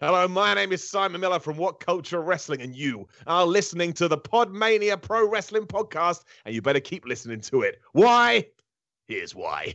Hello, my name is Simon Miller from What Culture Wrestling, and you are listening to the Podmania Pro Wrestling Podcast, and you better keep listening to it. Why? Here's why.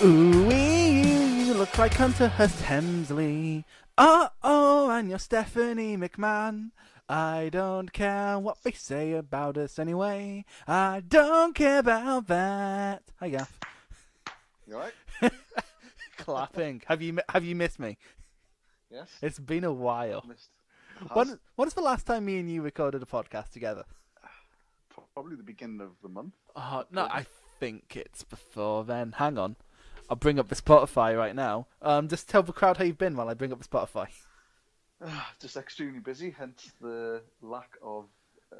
Ooh, you look like Hunter Hearst Helmsley. Uh oh, and you're Stephanie McMahon. I don't care what they say about us anyway. I don't care about that. Hi, Gaff. You alright? Clapping. Have you have you missed me? Yes. It's been a while. Missed. When, when was the last time me and you recorded a podcast together? Probably the beginning of the month. Oh, no, I think it's before then. Hang on. I'll bring up the Spotify right now. Um, just tell the crowd how you've been while I bring up the Spotify. Just extremely busy, hence the lack of uh,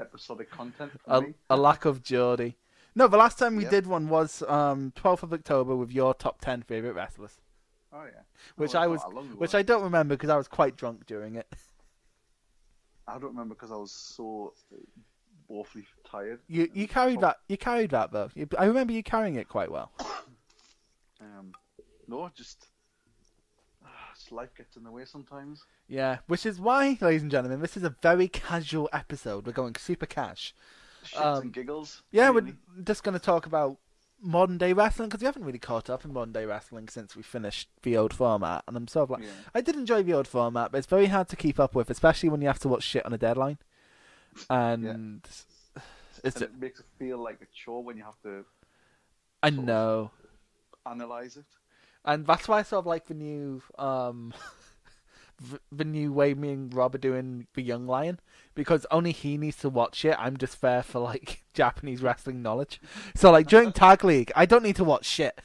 episodic content a, a lack of Geordie. No, the last time we Yep. did one was um 12th of October with your top 10 favorite wrestlers, Oh yeah. which Oh, I was, which I don't remember because I was quite drunk during it. I don't remember because I was so uh, awfully tired. You you carried that you carried that though. I remember you carrying it quite well. Um, no, just, uh, just life gets in the way sometimes. Yeah, which is why, ladies and gentlemen, this is a very casual episode. We're going super cash. Shits Um, and giggles. Yeah, really. we're just going to talk about modern day wrestling because we haven't really caught up in modern day wrestling since we finished the old format. And I'm sort of like, Yeah. I did enjoy the old format, but it's very hard to keep up with, especially when you have to watch shit on a deadline. And it's And it makes it feel like a chore when you have to I know, analyze it. and that's why I sort of like the new um. The new way me and Rob are doing the Young Lion because only he needs to watch it. I'm just there for like Japanese wrestling knowledge. So like during Tag League, I don't need to watch shit.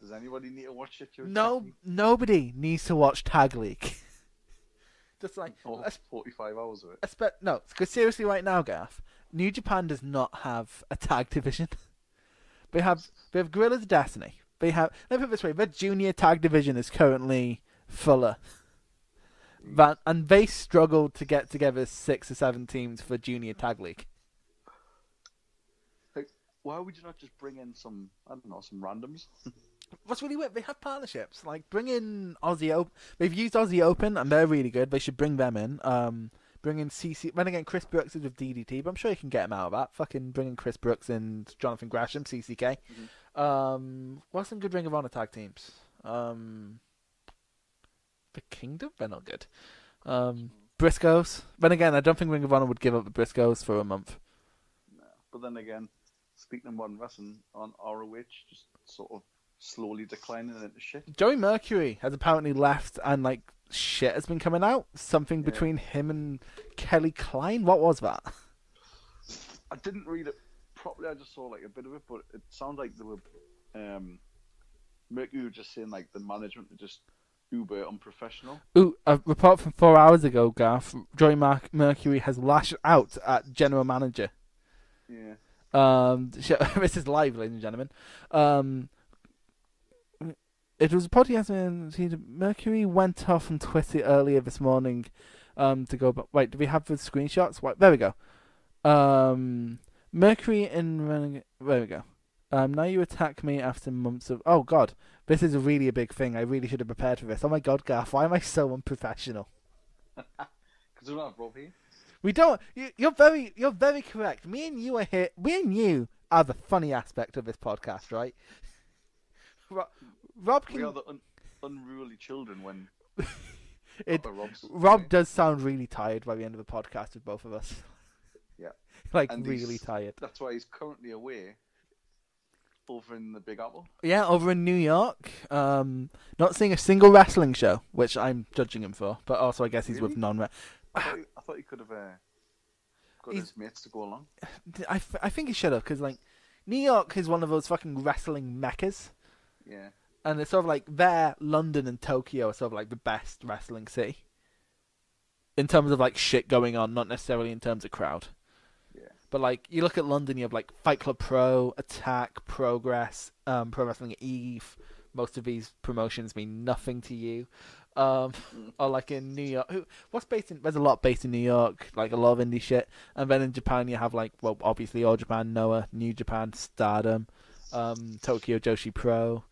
Does anybody need to watch it? No, nobody needs to watch Tag League. Just like, Or es- 45 hours of it. espe- no, because seriously, right now, Gaff, New Japan does not have a tag division. They have they have Guerrillas of Destiny. They have let me put it this way: their junior tag division is currently fuller. That and they struggled to get together six or seven teams for junior tag league. Like, why would you not just bring in some, I don't know, some randoms? What's really weird, they have partnerships. Like bring in Aussie Open. They've used Aussie Open and they're really good. They should bring them in. Um, bring in CC. Then again, Chris Brooks is with DDT, but I'm sure you can get him out of that. Fucking bring in Chris Brooks and Jonathan Gresham, CCK. Um, what's some good Ring of Honor tag teams? Um, the Kingdom. They're not good. Um, Briscoes. Then again, I don't think Ring of Honor would give up the Briscoes for a month. No, But then again, speaking of modern wrestling, on ROH, just sort of slowly declining into shit. Joey Mercury has apparently left, and like shit has been coming out. Something Yeah. between him and Kelly Klein. What was that? I didn't read it properly. I just saw like a bit of it, but it sounds like they were um, Mercury was just saying like the management are just uber unprofessional. Ooh, a report from four hours ago, Garth. Joy Mar- Mercury has lashed out at general manager. Yeah. Um, sh- this is live, ladies and gentlemen. Um, it was a podcast. and Mercury went off on Twitter earlier this morning. Um, to go. But wait, do we have the screenshots? Wait, there we go. Um, Mercury in running. There we go. Um, now you attack me after months of. Oh God, this is really a big thing. I really should have prepared for this. Oh my God, Garth, why am I so unprofessional? Because we don't have Rob here. We don't. You, you're very. You're very correct. Me and you are here. Me and you are the funny aspect of this podcast, right? Rob, Rob We are the un- unruly children when It, Rob does sound really tired by the end of the podcast with both of us. Yeah. like And really tired. That's why he's currently away over in the Big Apple. Yeah, over in New York. Um, not seeing a single wrestling show, which I'm judging him for. But also, I guess he's with Really? non. I thought, he, I thought he could have uh, got he's- his mates to go along. I, I think he should have because like New York is one of those fucking wrestling meccas, Yeah. And it's sort of like there, London and Tokyo are sort of like the best wrestling city in terms of like shit going on, not necessarily in terms of crowd. Yeah. But like you look at London, you have like Fight Club Pro, Attack, Progress, um, Pro Wrestling Eve. Most of these promotions mean nothing to you. Um, or like in New York, who, what's based in? There's a lot based in New York, like a lot of indie shit. And then in Japan, you have like, well, obviously All Japan, Noah, New Japan, Stardom, um, Tokyo Joshi Pro,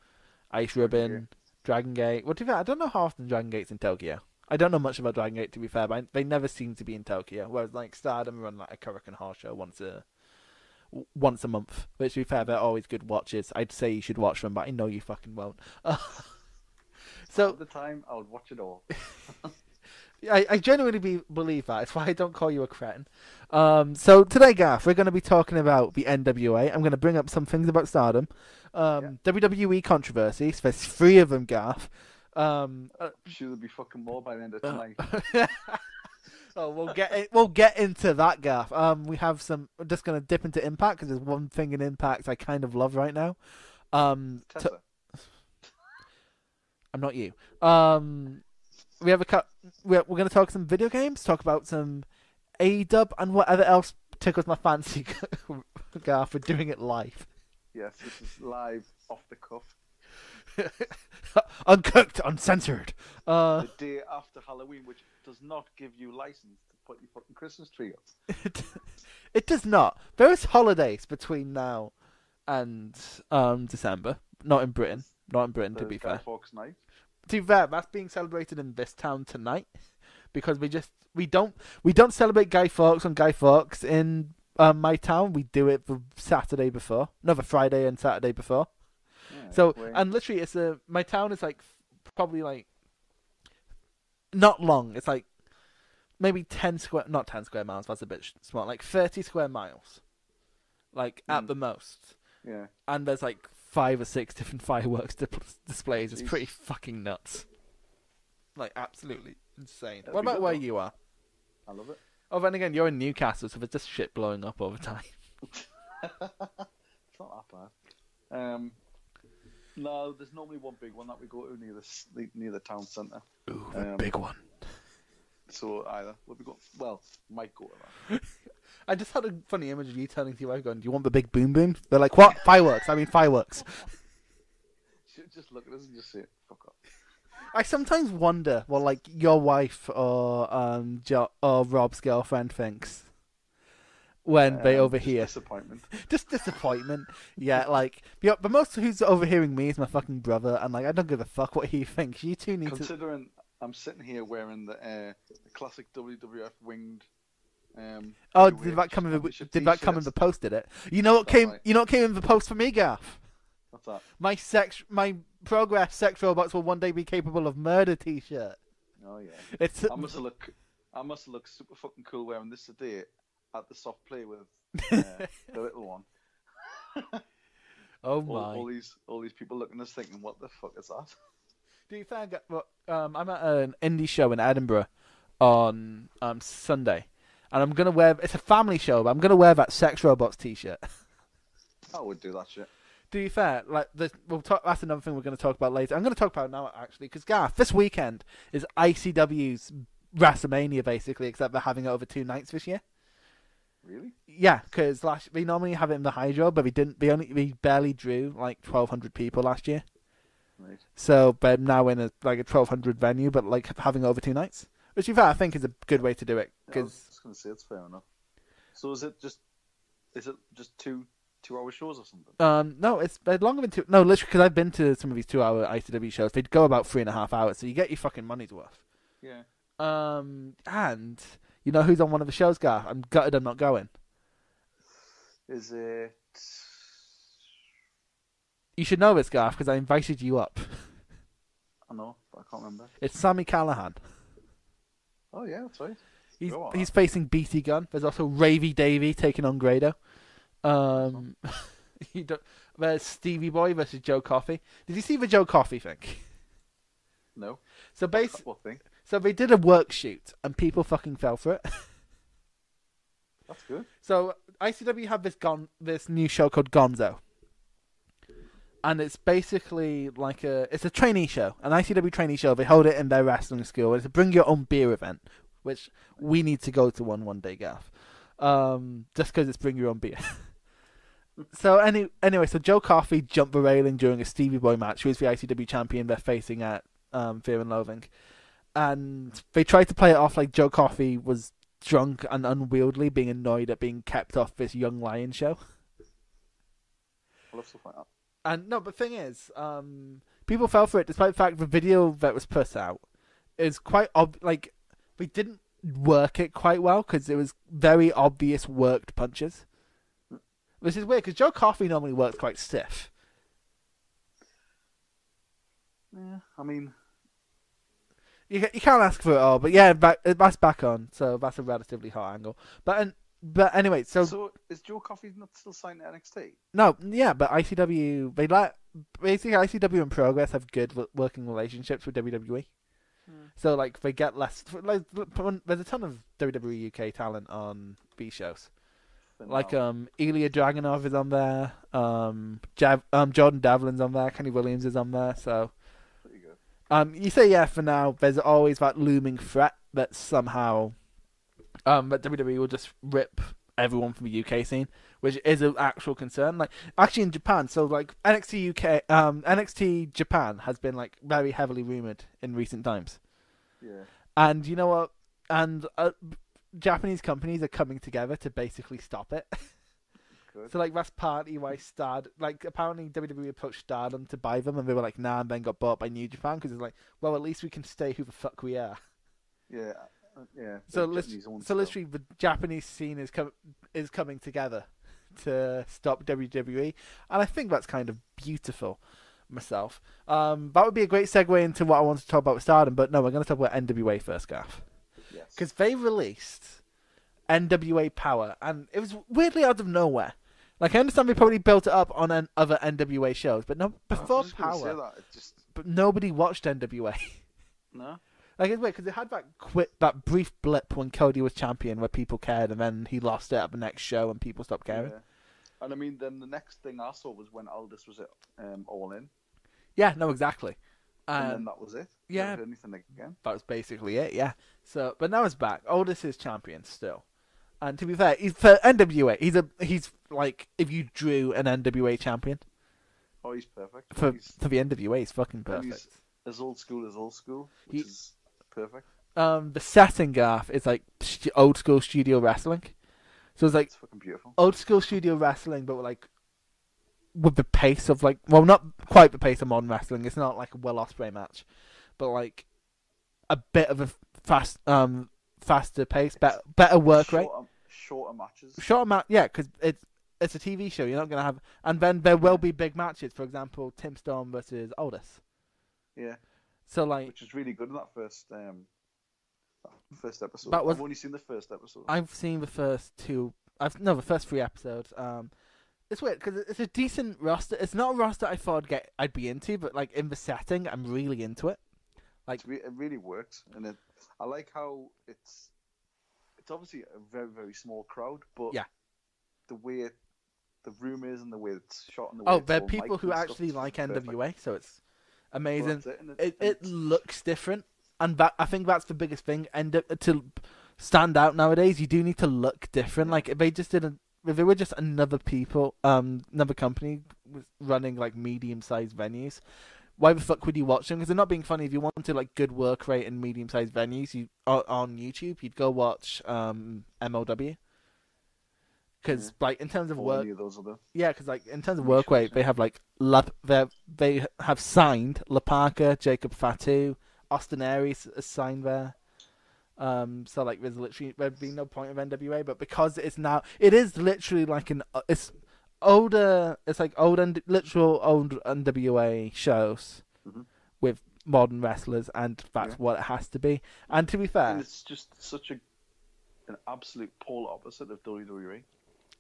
Ice Ribbon, Dragon Gate. Well, to be fair, I don't know how often Dragon Gate's in Tokyo. I don't know much about Dragon Gate to be fair, but I, they never seem to be in Tokyo. Whereas like Stardom run like a Korakuen Hall show once a once a month. Which to be fair, they're always good watches. I'd say you should watch them, but I know you fucking won't. so At the time, I would watch it all. I, I genuinely be, believe that. It's why I don't call you a cretin. Um, so today, Gaff, we're going to be talking about the NWA. I'm going to bring up some things about Stardom, um, WWE controversies. There's three of them, Gaff. Um, uh, I'm sure there'll be fucking more by the end of Uh, tonight. oh, we'll get in, we'll get into that, Gaff. Um, we have some. I'm just going to dip into Impact because there's one thing in Impact I kind of love right now. Um, Tessa. I'm not you. Um, we have a cut. We're, we're going to talk some video games, talk about some A Dub, and whatever else tickles my fancy. Garth, we're doing it live, Yes, this is live off the cuff. uncooked, uncensored. Uh, The day after Halloween, which does not give you license to put your fucking Christmas tree up. it, it does not. There is holidays between now and um December. Not in Britain. Not in Britain, to be Guy fair. Fawkes night. To be fair, that's being celebrated in this town tonight because we just we don't we don't celebrate Guy Fawkes on Guy Fawkes in um, my town. We do it the Saturday before, no, the Friday and Saturday before. Yeah, So and literally, it's a my town is like probably like not long. It's like maybe ten square, not ten square miles. That's a bit small. Like thirty square miles, like at Mm. the most. yeah. And there's like five or six different fireworks di- displays. It's Jeez. pretty fucking nuts. Like absolutely insane. That'd what about where though. you are? I love it. Oh, then again, you're in Newcastle, so there's just shit blowing up all the time. It's not that bad. Um, no, there's normally one big one that we go to near the near the town centre. Ooh, Um, big one. So either we'll be go well, might go to that. I just had a funny image of you turning to your wife going, "Do you want the big boom boom?" They're like, "What? Fireworks? I mean fireworks." Should just look at us and just say, "Fuck off." I sometimes wonder what like your wife or um jo- or Rob's girlfriend thinks when they Um, overhear. just disappointment. Just disappointment. yeah, like yeah, but most of who's overhearing me is my fucking brother, and like I don't give a fuck what he thinks. You two need to. Considering I'm sitting here wearing the, uh, the classic WWF winged. Um, Oh, did that come in the did that come in the post? Did it? You know what That's came? right. You know what came in the post for me, Gaff? What's that? My sex, my progress sex robots will one day be capable of murder T-shirt. Oh yeah. It's I must look. I must look super fucking cool wearing this today at the soft play with uh, the little one. oh All, my. all these all these people looking at us thinking, "What the fuck is that?" Do you think? Well, um, I'm at an indie show in Edinburgh on um Sunday, and I'm gonna wear. It's a family show, but I'm gonna wear that Sex Robots T-shirt. I would do that shit. To be fair, like the, we'll talk. That's another thing we're gonna talk about later. I'm gonna talk about it now actually, because Garth, this weekend is ICW's WrestleMania basically, except they're having it over two nights this year. Really? Yeah, because last they normally have it in the Hydro, but we didn't. We only we barely drew like 1,200 people last year. Right. So, but now in a like a 1,200 venue, but like having over two nights, which in fact I think is a good way to do it. Yeah, I was just gonna say it's fair enough. So is it just is it just two two hour shows or something? um, no, it's longer than two. No, literally, because I've been to some of these two-hour ICW shows. They'd go about three and a half hours, so you get your fucking money's worth. Yeah. Um, and you know who's on one of the shows, Gar? I'm gutted I'm not going. Is it? You should know this, Garth, because I invited you up. I know, but I can't remember. It's Sami Callihan. Oh yeah, that's right. He's Go on. he's facing BT Gun. There's also Ravie Davie taking on Grado. Um, you don't, there's Stevie Boy versus Joe Coffey. Did you see the Joe Coffey thing? No. So basically, so they did a work shoot and people fucking fell for it. That's good. So ICW have this gon this new show called Gonzo, and it's basically like a it's a trainee show, an ICW trainee show. They hold it in their wrestling school. It's a bring your own beer event, which we need to go to one one day, Gaff. Um, just because it's bring your own beer. so any anyway, so Joe Coffey jumped the railing during a Stevie Boy match. Who is the ICW champion? They're facing at um, Fear and Loathing, and they tried to play it off like Joe Coffey was drunk and unwieldy, being annoyed at being kept off this Young Lion show. I love stuff like that. And no, but thing is, um, people fell for it despite the fact the video that was put out is quite ob- like we didn't work it quite well because it was very obvious worked punches. Which is weird because Joe Coffey normally works quite stiff. Yeah, I mean, You you can't ask for it all, but yeah, back, that's back on, so that's a relatively hot angle. But and, but anyway, so, so is Joe Coffey not still signed to NXT? no, yeah, but ICW they let basically ICW and Progress have good working relationships with WWE. So like they get less. Like, there's a ton of WWE UK talent on B shows. But Like no. um, Ilya Dragunov is on there. Um, Jav- um, Jordan Devlin's on there. Kenny Williams is on there. So pretty good. um, you say yeah for now. There's always that looming threat that somehow um that WWE will just rip everyone from the UK scene, which is an actual concern. Like actually in Japan, so like NXT UK, um, NXT Japan has been like very heavily rumored in recent times. Yeah. And you know what? And uh, Japanese companies are coming together to basically stop it. Good. so like that's partly why Stard, like apparently WWE approached Stardom to buy them, and they were like, nah, and then got bought by New Japan because it's like, well, at least we can stay who the fuck we are. Yeah. Yeah. So, the lit- Japanese so literally, the Japanese scene is com- is coming together to stop WWE, and I think that's kind of beautiful. Myself, um, that would be a great segue into what I want to talk about with Stardom. But no, we're going to talk about NWA first, Gaff. Yes. because they released NWA Powerrr, and it was weirdly out of nowhere. Like I understand they probably built it up on an, other NWA shows, but no, before Powerrr, that, it just but nobody watched NWA. no. Like it's weird because it had that quit that brief blip when Cody was champion where people cared, and then he lost it at the next show and people stopped caring. Yeah. And I mean, then the next thing I saw was when Aldis was at um, All In, Yeah, no, exactly. and Um, then that was it. yeah. Anything again. that was basically it. Yeah. So, but now he's back. Aldis is champion still. And to be fair, he's for NWA. He's a he's like if you drew an NWA champion Oh, he's perfect. for he's for the NWA, he's fucking perfect. he's as old school as old school, which He- is perfect. Um, the setting gaff is like old school studio wrestling. So it's like It's fucking beautiful. old school studio wrestling, but like with the pace of like well, not quite the pace of modern wrestling. It's not like a Will Ospreay match, but like a bit of a fast um faster pace, better better work rate. shorter, shorter matches. short amount, yeah, because it's it's a TV show. You're not gonna have, and then there will be big matches. For example, Tim Storm versus Aldis. Yeah, So like, which is really good in that first um, that first episode. That was- I've only seen the first episode. I've seen the first two. I've no the first three episodes. Um, it's weird because it's a decent roster. It's not a roster I thought I'd get I'd be into, but like in the setting, I'm really into it. Like, re- it really works, and it, I like how it's it's obviously a very very small crowd, but Yeah. the way it, the room is and the way it's shot and the way oh, are people who stuff actually like perfect. NWA, so it's amazing. it, It it looks different, and that I think that's the biggest thing. And to stand out nowadays, you do need to look different. Like if they just didn't, if they were just another people, um, another company running like medium-sized venues, why the fuck would you watch them? Because they're not being funny. If you wanted like good work rate in medium-sized venues, you on- YouTube, you'd go watch um MLW. Because Yeah. like in terms of or work, of those other. yeah, because like in terms of work rate, they have like La, they they have signed La Parka, Jacob Fatu, Austin Aries is signed there. Um, so like there's literally there'd be no point of NWA, but because it's now it is literally like an uh, it's older, it's like old and literal old NWA shows Mhm. with modern wrestlers, and that's Yeah. what it has to be. And to be fair, And it's just such a an absolute polar opposite of WWE.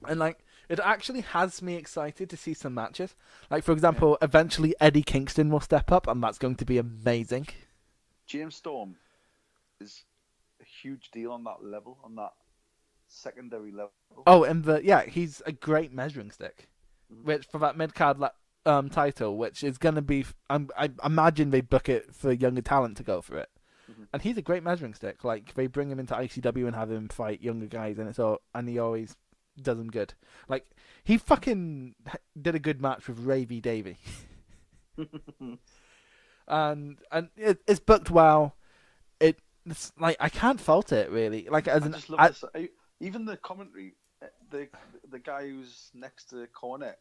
And like it actually has me excited to see some matches. Like for example, eventually Eddie Kingston will step up, and that's going to be amazing. James Storm is a huge deal on that level, on that secondary level. Oh, and the yeah, he's a great measuring stick, Mhm. which for that mid card um title, which is gonna be. f- I'm, I imagine they book it for younger talent to go for it, Mhm. and he's a great measuring stick. Like they bring him into ICW and have him fight younger guys, and it's all and he always does him good. Like he fucking did a good match with Ravie Davie, and and it, it's booked well. It it's like I can't fault it really. Like as I an just love I- this. I- Even the commentary, uh, the the guy who's next to Cornette.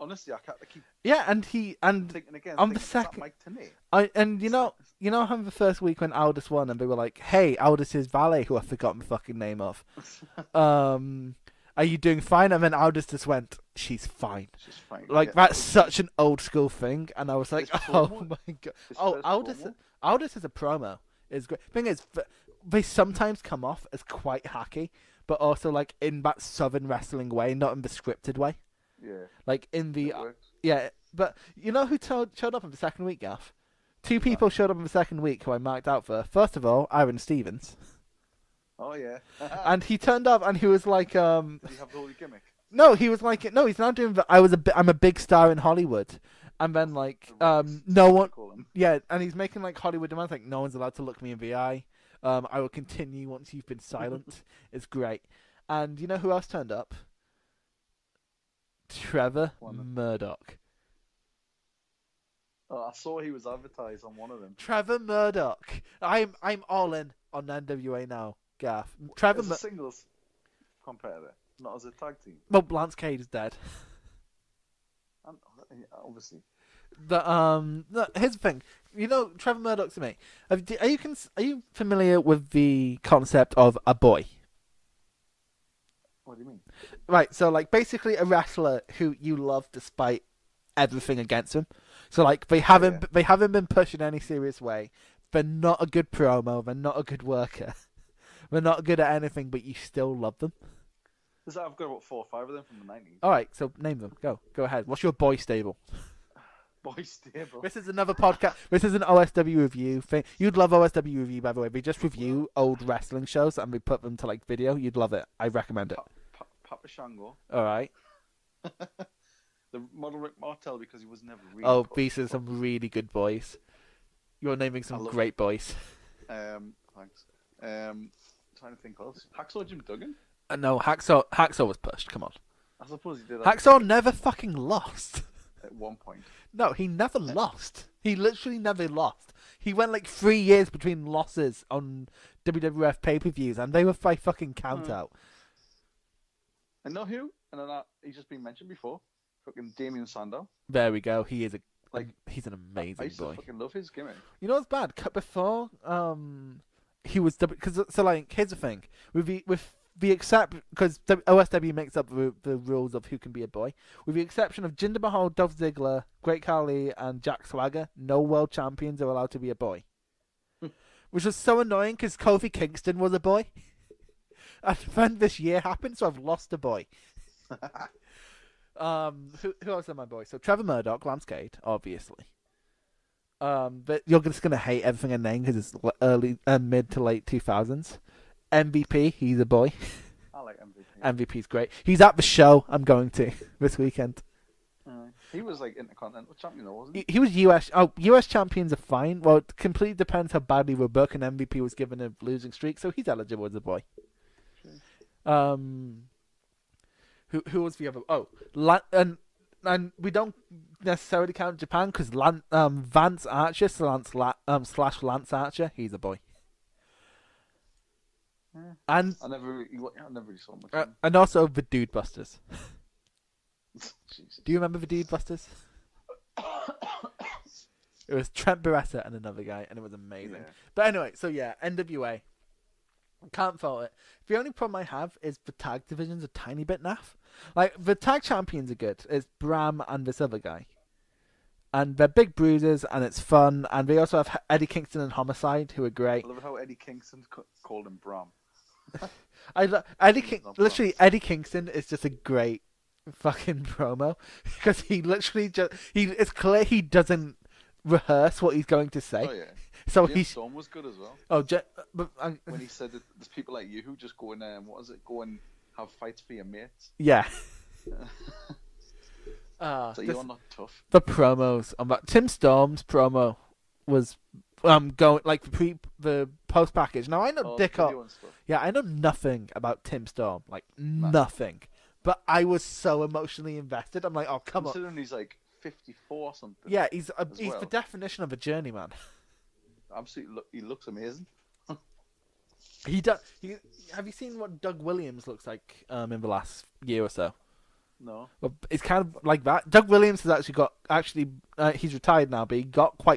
Honestly, I can't. I keep yeah, and he and thinking again. On the thinking, is that second- Mike? I and you It's know like- you know how the first week when Aldis won and they were like, "Hey, Aldis' valet, who I forgot the fucking name of, um, are you doing fine?" And then Aldis just went, "She's fine." She's fine. Like yeah. that's such an old school thing, and I was like, "Oh promo- my god!" His Oh, promo? Aldis as a promo is great. Thing is, they sometimes come off as quite hacky, but also like in that southern wrestling way, not in the scripted way. Yeah, Like in the yeah, but you know who told, showed up in the second week, Gaff? Two people showed up in the second week who I marked out for. First of all, Aaron Stevens, Oh yeah. and he turned up and he was like, um, Did he have the holy gimmick? no, he was like, no, he's now doing. The, I was a, I'm a big star in Hollywood, and then like, um, no one, yeah, and he's making like Hollywood demands, like no one's allowed to look me in the eye. Um, I will continue once you've been silent. it's great, and you know who else turned up? Trevor One Murdoch. Oh, I saw he was advertised on one of them. Trevor Murdoch. I'm I'm all in on NWA now, Gaff. Trevor As a Mur- singles competitor, not as a tag team. Well, Lance Cade is dead. And obviously, The um, the, here's the thing. You know, Trevor Murdoch to me. Have, are you cons- are you familiar with the concept of a boy? what do you mean? Right. So like basically a wrestler who you love despite everything against him. So like they haven't yeah. they haven't been pushed in any serious way. They're not a good promo. They're not a good worker. they're not good at anything, but you still love them. That I've got about four or five of them from the nineties. All right. So name them. Go. Go ahead. What's your boy stable? Boy stable. This is another podcast. This is an OSW review thing. You'd love OSW review, by the way. We just review old wrestling shows and we put them to like video. You'd love it. I recommend it. Pa- Pa- Papa Shango, All right. the model Rick Martel because he was never really. Oh, these are some really good boys. You're naming some great boys. Um, thanks. Um, trying to think else. Hacksaw Jim Duggan. Uh, no, Hacksaw. Hacksaw was pushed. Come on. I suppose he did that Hacksaw never fucking lost. at one point. No, he never lost. He literally never lost. He went like three years between losses on WWF pay per views, and they were by fucking count Hmm. out. And know who? And then uh, he's just been mentioned before. Fucking Damien Sandow. There we go. He is a Like, he's an I amazing used boy. to fucking love his gimmick. You know what's bad? Cut before, um, he was because so like here's the thing with the with the except because OSW makes up the, the rules of who can be a boy. With the exception of Jinder Mahal, Dolph Ziggler, Great Khali, and Jack Swagger, no world champions are allowed to be a boy. Which was so annoying because Kofi Kingston was a boy, and then this year happened, so I've lost a boy. Um, who who else are my boys? So Trevor Murdoch, Lance Cade, obviously. Um, but you're just gonna hate everything I name because it's early, uh, mid to late two thousands. MVP, he's a boy. I like MVP. MVP's great. He's at the show I'm going to this weekend. Uh, he was like intercontinental champion, though, wasn't He, he? he was US. Oh, US champions are fine. Well, it completely depends how badly we're booking. MVP was given a losing streak, so he's eligible as a boy. Um, who who was the other? Oh, Lan- and and we don't necessarily count Japan because Lan- um Vance Archer, Lance La- um slash Lance Archer, he's a boy. Yeah. And I never, I never saw much. uh, and also the Dude Busters. Do you remember the Dude Busters? it was Trent Barretta and another guy, and it was amazing. Yeah. But anyway, so yeah, NWA. Can't fault it. The only problem I have is the tag division's a tiny bit naff. Like the tag champions are good. It's Bram and this other guy, and they're big bruisers, and it's fun. And they also have Eddie Kingston and Homicide, who are great. I love how Eddie Kingston called him Bram. I lo- Eddie King- literally Eddie Kingston is just a great fucking promo because he literally just he it's clear he doesn't rehearse what he's going to say. Oh yeah. So James he's Storm was good as well. oh, Je- but, uh, When he said that there's people like you who just go and what is it, go and have fights for your mates. Yeah. uh, So this- you're not tough. the promos on that Tim Storm's promo was um going like the pre the post package. Now I know Oh, Dick O- Yeah, I know nothing about Tim Storm, like nothing. But I was so emotionally invested. I'm like, oh come on. Considering he's like 54 or something. Yeah, he's a, he's the definition of a journeyman. Absolutely, look, he looks amazing. He does. He, have you seen what Doug Williams looks like um, in the last year or so? No. Well, it's kind of like that. Doug Williams has actually got actually uh, he's retired now, but he got quite